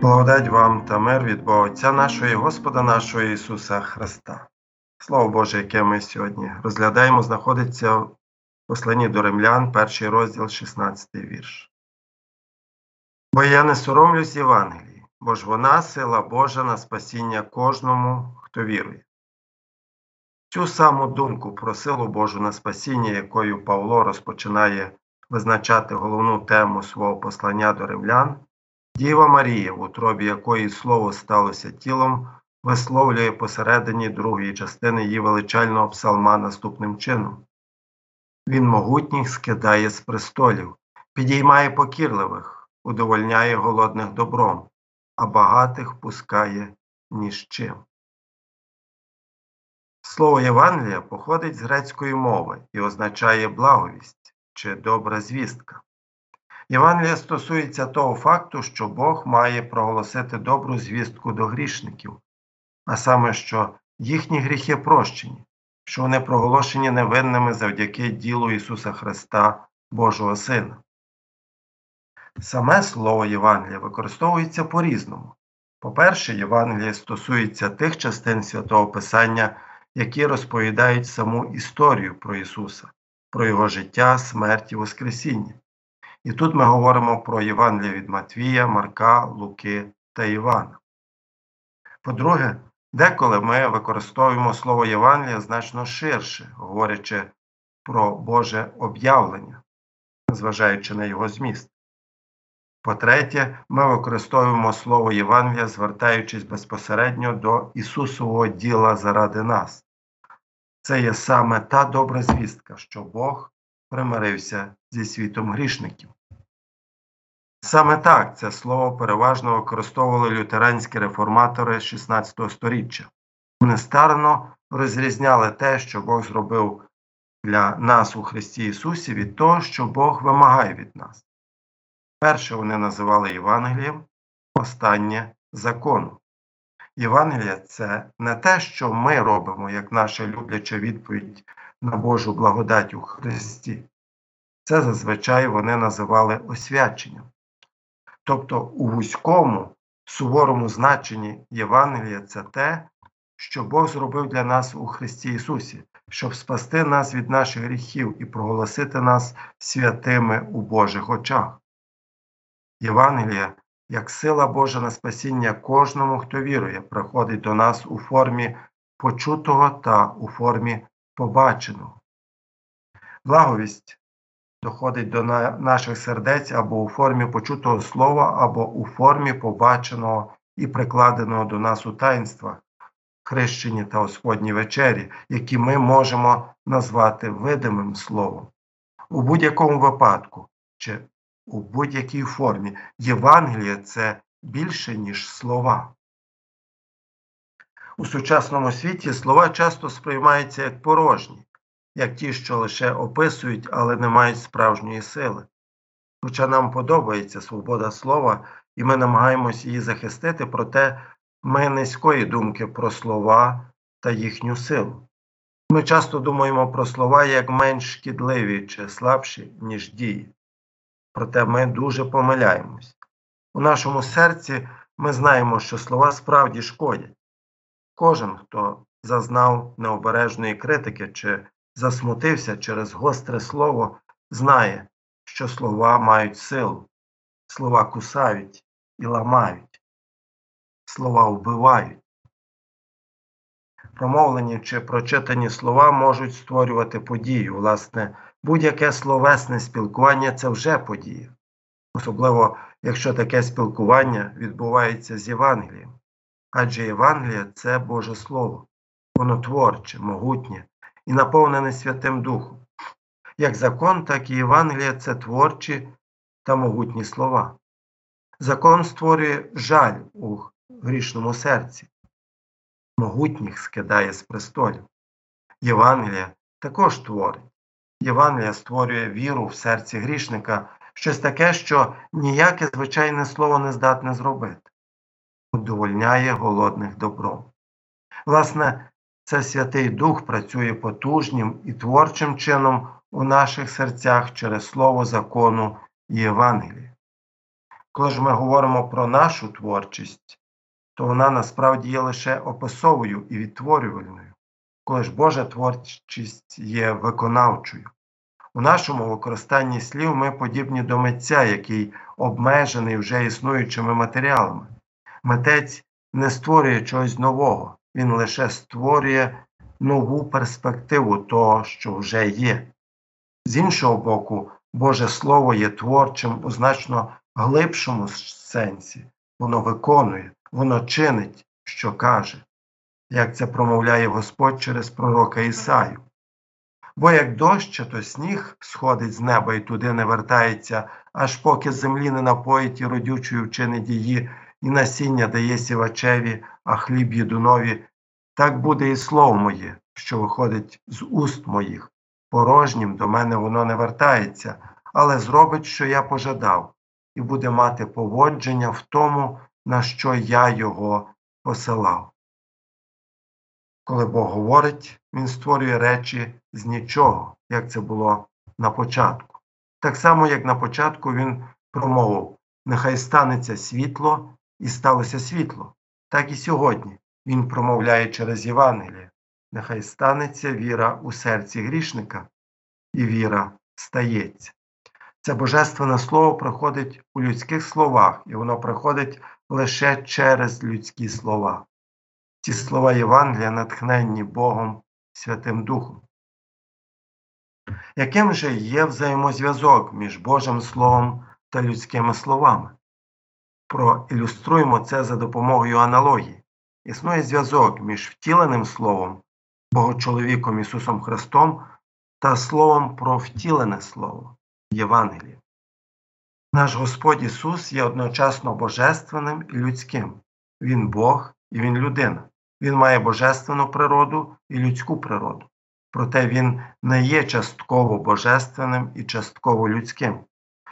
Благодать вам та мир від Бога Отця нашого і Господа нашого Ісуса Христа. Слово Боже, яке ми сьогодні розглядаємо, знаходиться в посланні до римлян, перший розділ, 16 вірш. Бо я не соромлюсь Євангелії, бо ж вона сила Божа на спасіння кожному, хто вірує. Цю саму думку про силу Божу на спасіння, якою Павло розпочинає визначати головну тему свого послання до римлян, Діва Марія, в утробі якої слово сталося тілом, висловлює посередині другої частини її величального псалма наступним чином. Він могутніх скидає з престолів, підіймає покірливих, удовольняє голодних добром, а багатих пускає ні з чим. Слово Євангелія походить з грецької мови і означає благовість чи добра звістка. Євангелія стосується того факту, що Бог має проголосити добру звістку до грішників, а саме, що їхні гріхи прощені, що вони проголошені невинними завдяки ділу Ісуса Христа, Божого Сина. Саме слово Євангелія використовується по-різному. По-перше, Євангеліє стосується тих частин святого Писання, які розповідають саму історію про Ісуса, про Його життя, смерть і Воскресіння. І тут ми говоримо про Євангелія від Матвія, Марка, Луки та Івана. По-друге, деколи ми використовуємо слово Євангелія значно ширше, говорячи про Боже об'явлення, зважаючи на його зміст. По-третє, ми використовуємо слово Євангелія, звертаючись безпосередньо до Ісусового діла заради нас. Це є саме та добра звістка, що Бог примирився зі світом грішників. Саме так це слово переважно використовували лютеранські реформатори 16 століття. Вони старано розрізняли те, що Бог зробив для нас у Христі Ісусі, від того, що Бог вимагає від нас. Перше вони називали Євангелієм, останнє законом. Євангелія це не те, що ми робимо, як наша любляча відповідь на Божу благодать у Христі. Це зазвичай вони називали освяченням. Тобто у вузькому, суворому значенні Євангелія це те, що Бог зробив для нас у Христі Ісусі, щоб спасти нас від наших гріхів і проголосити нас святими у Божих очах. Євангелія, як сила Божа на спасіння кожному, хто вірує, приходить до нас у формі почутого та у формі побаченого. Благовість доходить до наших сердець або у формі почутого слова, або у формі побаченого і прикладеного до нас у таїнствах, хрещенні та Господній вечері, які ми можемо назвати видимим словом. У будь-якому випадку чи у будь-якій формі Євангеліє це більше, ніж слова. У сучасному світі слова часто сприймаються як порожні, як ті, що лише описують, але не мають справжньої сили. Хоча нам подобається свобода слова, і ми намагаємось її захистити, проте ми низької думки про слова та їхню силу. Ми часто думаємо про слова як менш шкідливі чи слабші, ніж дії. Проте ми дуже помиляємось. У нашому серці ми знаємо, що слова справді шкодять. Кожен, хто зазнав необережної критики чи засмутився через гостре слово, знає, що слова мають силу, слова кусають і ламають, слова вбивають. Промовлені чи прочитані слова можуть створювати подію. Власне, будь-яке словесне спілкування це вже подія, особливо якщо таке спілкування відбувається з Євангелієм. Адже Євангелія це Боже Слово, воно творче, могутнє, і наповнене Святим Духом. Як закон, так і Євангелія це творчі та могутні слова. Закон створює жаль у грішному серці, могутніх скидає з престолів. Євангелія також творить. Євангелія створює віру в серці грішника, щось таке, що ніяке звичайне слово не здатне зробити, удовольняє голодних добром. Власне, це Святий Дух працює потужнім і творчим чином у наших серцях через слово закону і Євангелія. Коли ж ми говоримо про нашу творчість, то вона насправді є лише описовою і відтворювальною, коли ж Божа творчість є виконавчою. У нашому використанні слів ми подібні до митця, який обмежений вже існуючими матеріалами. Митець не створює чогось нового, він лише створює нову перспективу того, що вже є. З іншого боку, Боже Слово є творчим у значно глибшому сенсі, воно виконує, воно чинить, що каже, як це промовляє Господь через пророка Ісаю. Бо як дощ, то сніг сходить з неба і туди не вертається, аж поки землі не напоїть і родючою вчинить її, і насіння дає сівачеві, а хліб їдунові, так буде і слово моє, що виходить з уст моїх. Порожнім до мене воно не вертається, але зробить, що я пожадав, і буде мати поводження в тому, на що я його посилав. Коли Бог говорить, Він створює речі з нічого, як це було на початку. Так само, як на початку Він промовив Нехай станеться світло і сталося світло, так і сьогодні Він промовляє через Євангеліє. Нехай станеться віра у серці грішника, і віра стається. Це божественне слово проходить у людських словах, і воно проходить лише через людські слова. Ці слова Євангелія натхненні Богом Святим Духом. Яким же є взаємозв'язок між Божим Словом та людськими словами? Проілюструємо це за допомогою аналогії. Існує зв'язок між втіленим Словом, Богочоловіком Ісусом Христом та Словом про втілене Слово Євангеліє. Наш Господь Ісус є одночасно божественним і людським. Він Бог і Він людина. Він має божественну природу і людську природу. Проте Він не є частково божественним і частково людським.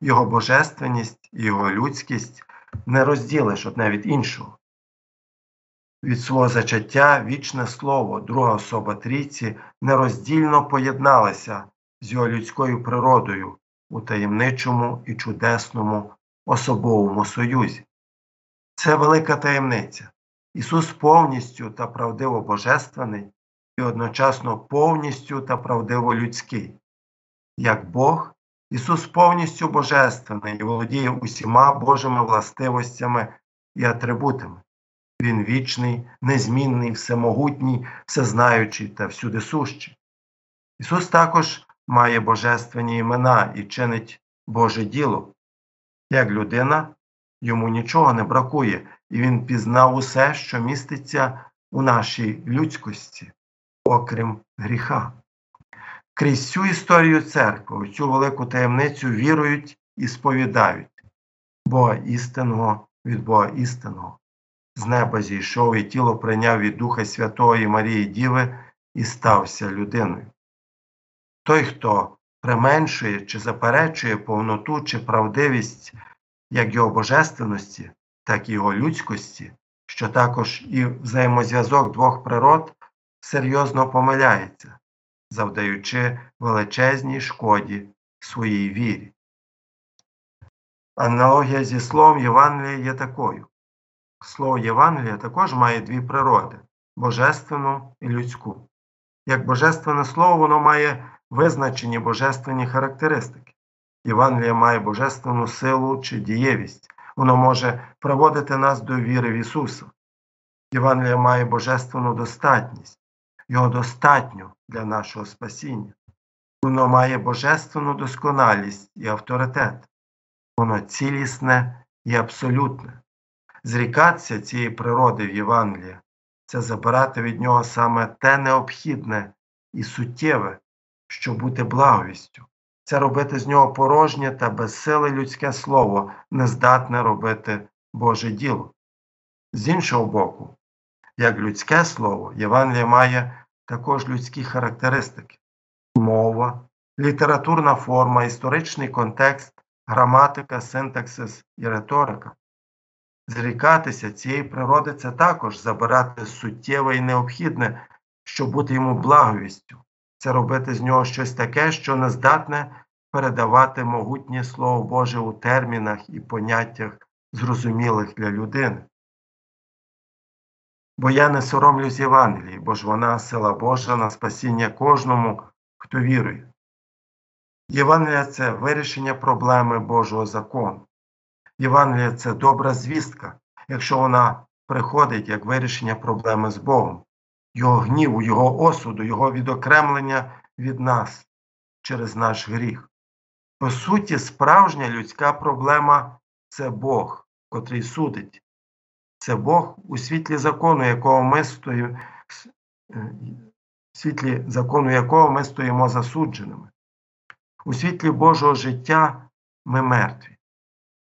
Його божественність і його людськість не розділиш одне від іншого. Від свого зачаття вічне слово, друга особа трійці, нероздільно поєдналися з його людською природою у таємничому і чудесному особовому союзі. Це велика таємниця. Ісус повністю та правдиво божественний і одночасно повністю та правдиво людський. Як Бог, Ісус повністю божественний і володіє усіма Божими властивостями і атрибутами. Він вічний, незмінний, всемогутній, всезнаючий та всюдисущий. Ісус також має божественні імена і чинить Боже діло. Як людина, йому нічого не бракує, і він пізнав усе, що міститься у нашій людськості, окрім гріха. Крізь цю історію церкви, цю велику таємницю вірують і сповідають Бога істинного від Бога істинного. З неба зійшов і тіло прийняв від Духа Святого і Марії Діви і стався людиною. Той, хто применшує чи заперечує повноту чи правдивість як його божественності, так і його людськості, що також і взаємозв'язок двох природ серйозно помиляється, завдаючи величезній шкоді своїй вірі. Аналогія зі словом Євангелія є такою. Слово Євангелія також має дві природи божественну і людську. Як божественне слово, воно має визначені божественні характеристики. Євангелія має божественну силу чи дієвість, воно може приводити нас до віри в Ісуса. Євангелія має божественну достатність, його достатньо для нашого спасіння. Воно має божественну досконалість і авторитет, воно цілісне і абсолютне. Зрікатися цієї природи в Євангелії це забирати від нього саме те необхідне і суттєве, що бути благовістю, це робити з нього порожнє та безсиле людське слово, не здатне робити Боже діло. З іншого боку, як людське слово, Євангеліє має також людські характеристики мова, літературна форма, історичний контекст, граматика, синтаксис і риторика. Зрікатися цієї природи це також забирати суттєве і необхідне, щоб бути йому благовістю, це робити з нього щось таке, що не здатне передавати могутнє Слово Боже у термінах і поняттях зрозумілих для людини. Бо я не соромлюсь Євангелії, бо ж вона сила Божа на спасіння кожному, хто вірує. Євангелія це вирішення проблеми Божого закону. Євангелія це добра звістка, якщо вона приходить як вирішення проблеми з Богом, Його гніву, Його осуду, Його відокремлення від нас через наш гріх. По суті, справжня людська проблема це Бог, котрий судить. Це Бог у світлі закону, якого ми стоїмо, е, світлі закону якого ми стоїмо засудженими. У світлі Божого життя ми мертві.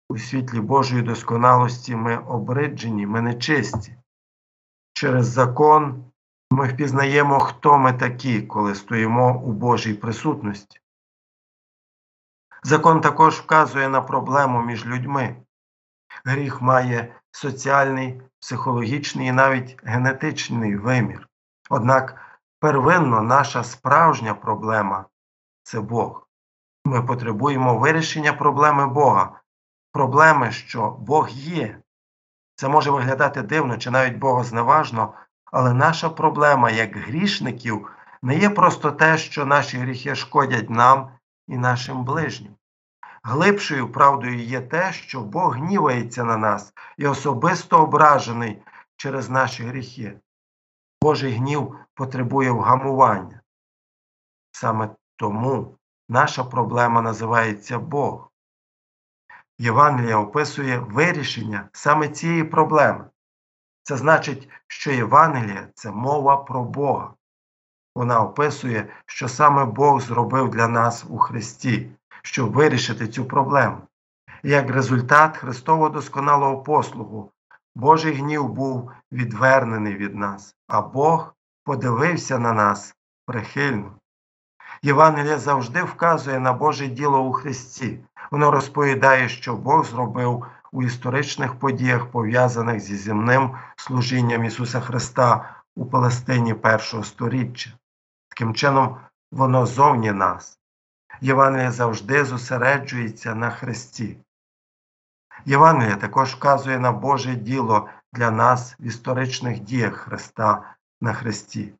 У світлі Божої досконалості ми обриджені, ми нечисті. Через закон ми впізнаємо, хто ми такі, коли стоїмо у Божій присутності. Закон також вказує на проблему між людьми. Гріх має соціальний, психологічний і навіть генетичний вимір. Однак первинно наша справжня проблема це Бог. Ми потребуємо вирішення проблеми Бога, проблеми, що Бог є. Це може виглядати дивно чи навіть богозневажно, але наша проблема як грішників не є просто те, що наші гріхи шкодять нам і нашим ближнім. Глибшою правдою є те, що Бог гнівається на нас і особисто ображений через наші гріхи. Божий гнів потребує вгамування. Саме тому наша проблема називається Бог. Євангелія описує вирішення саме цієї проблеми. Це значить, що Євангелія це мова про Бога. Вона описує, що саме Бог зробив для нас у Христі, щоб вирішити цю проблему. Як результат Христового досконалого послугу, Божий гнів був відвернений від нас, а Бог подивився на нас прихильно. Євангелія завжди вказує на Боже діло у Христі. Воно розповідає, що Бог зробив у історичних подіях, пов'язаних зі земним служінням Ісуса Христа у Палестині першого сторіччя. Таким чином, воно зовні нас. Євангелія завжди зосереджується на Христі. Євангелія також вказує на Боже діло для нас в історичних діях Христа на Христі.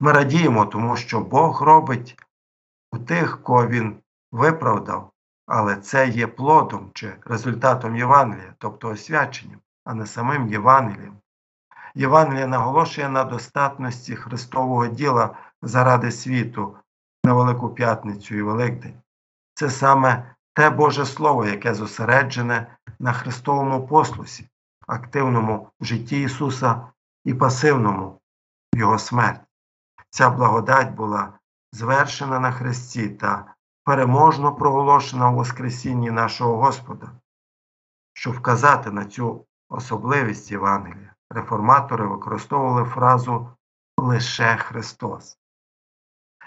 Ми радіємо, тому що Бог робить у тих, кого Він виправдав, але це є плодом чи результатом Євангелія, тобто освяченням, а не самим Євангелієм. Євангелія наголошує на достатності Христового діла заради світу на Велику П'ятницю і Великдень. Це саме те Боже Слово, яке зосереджене на Христовому послусі, активному в житті Ісуса і пасивному в Його смерті. Ця благодать була звершена на Христі та переможно проголошена у Воскресінні нашого Господа. Щоб вказати на цю особливість Євангелія, реформатори використовували фразу лише Христос.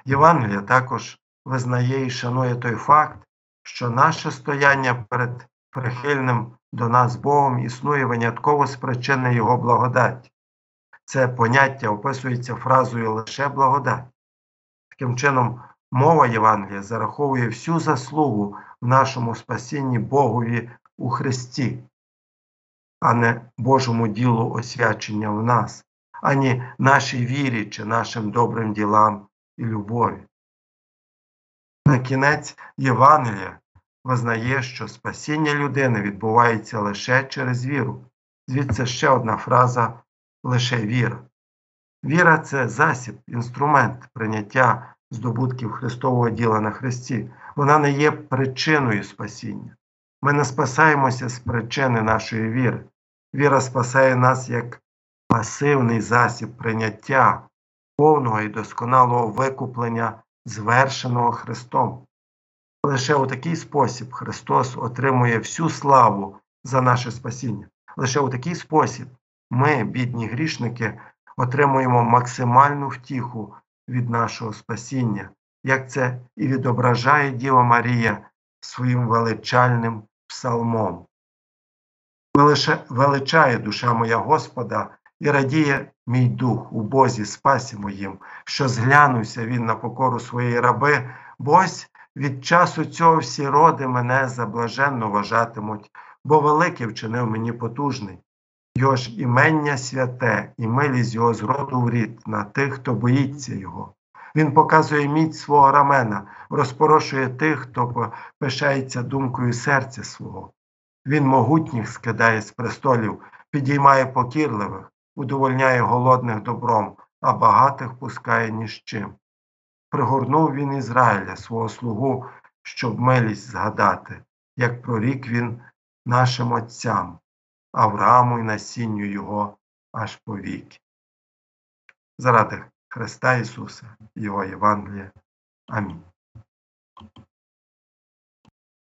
Євангелія також визнає і шанує той факт, що наше стояння перед прихильним до нас Богом існує винятково з причини Його благодаті. Це поняття описується фразою лише благодать. Таким чином, мова Євангелія зараховує всю заслугу в нашому спасінні Богові у Христі, а не Божому ділу освячення в нас, ані нашій вірі чи нашим добрим ділам і любові. На кінець Євангелія визнає, що спасіння людини відбувається лише через віру. Звідси ще одна фраза лише віра. Віра це засіб, інструмент прийняття здобутків Христового діла на Христі. Вона не є причиною спасіння. Ми не спасаємося з причини нашої віри. Віра спасає нас як пасивний засіб прийняття повного і досконалого викуплення, звершеного Христом. Лише у такий спосіб Христос отримує всю славу за наше спасіння. Лише у такий спосіб ми, бідні грішники, отримуємо максимальну втіху від нашого спасіння, як це і відображає Діва Марія своїм величальним псалмом. Величає душа моя Господа і радіє мій дух у Бозі спасі моїм, що зглянувся він на покору своєї раби, бо ось від часу цього всі роди мене заблаженно вважатимуть, бо велике вчинив мені потужний. Його ж імення святе, і милість його з роду в рід на тих, хто боїться його. Він показує міць свого рамена, розпорошує тих, хто пишається думкою серця свого. Він могутніх скидає з престолів, підіймає покірливих, удовольняє голодних добром, а багатих пускає ні з чим. Пригорнув він Ізраїля, свого слугу, щоб милість згадати, як прорік він нашим отцям, Аврааму і насінню його аж повіки. Заради Христа Ісуса, Його Євангелія. Амінь.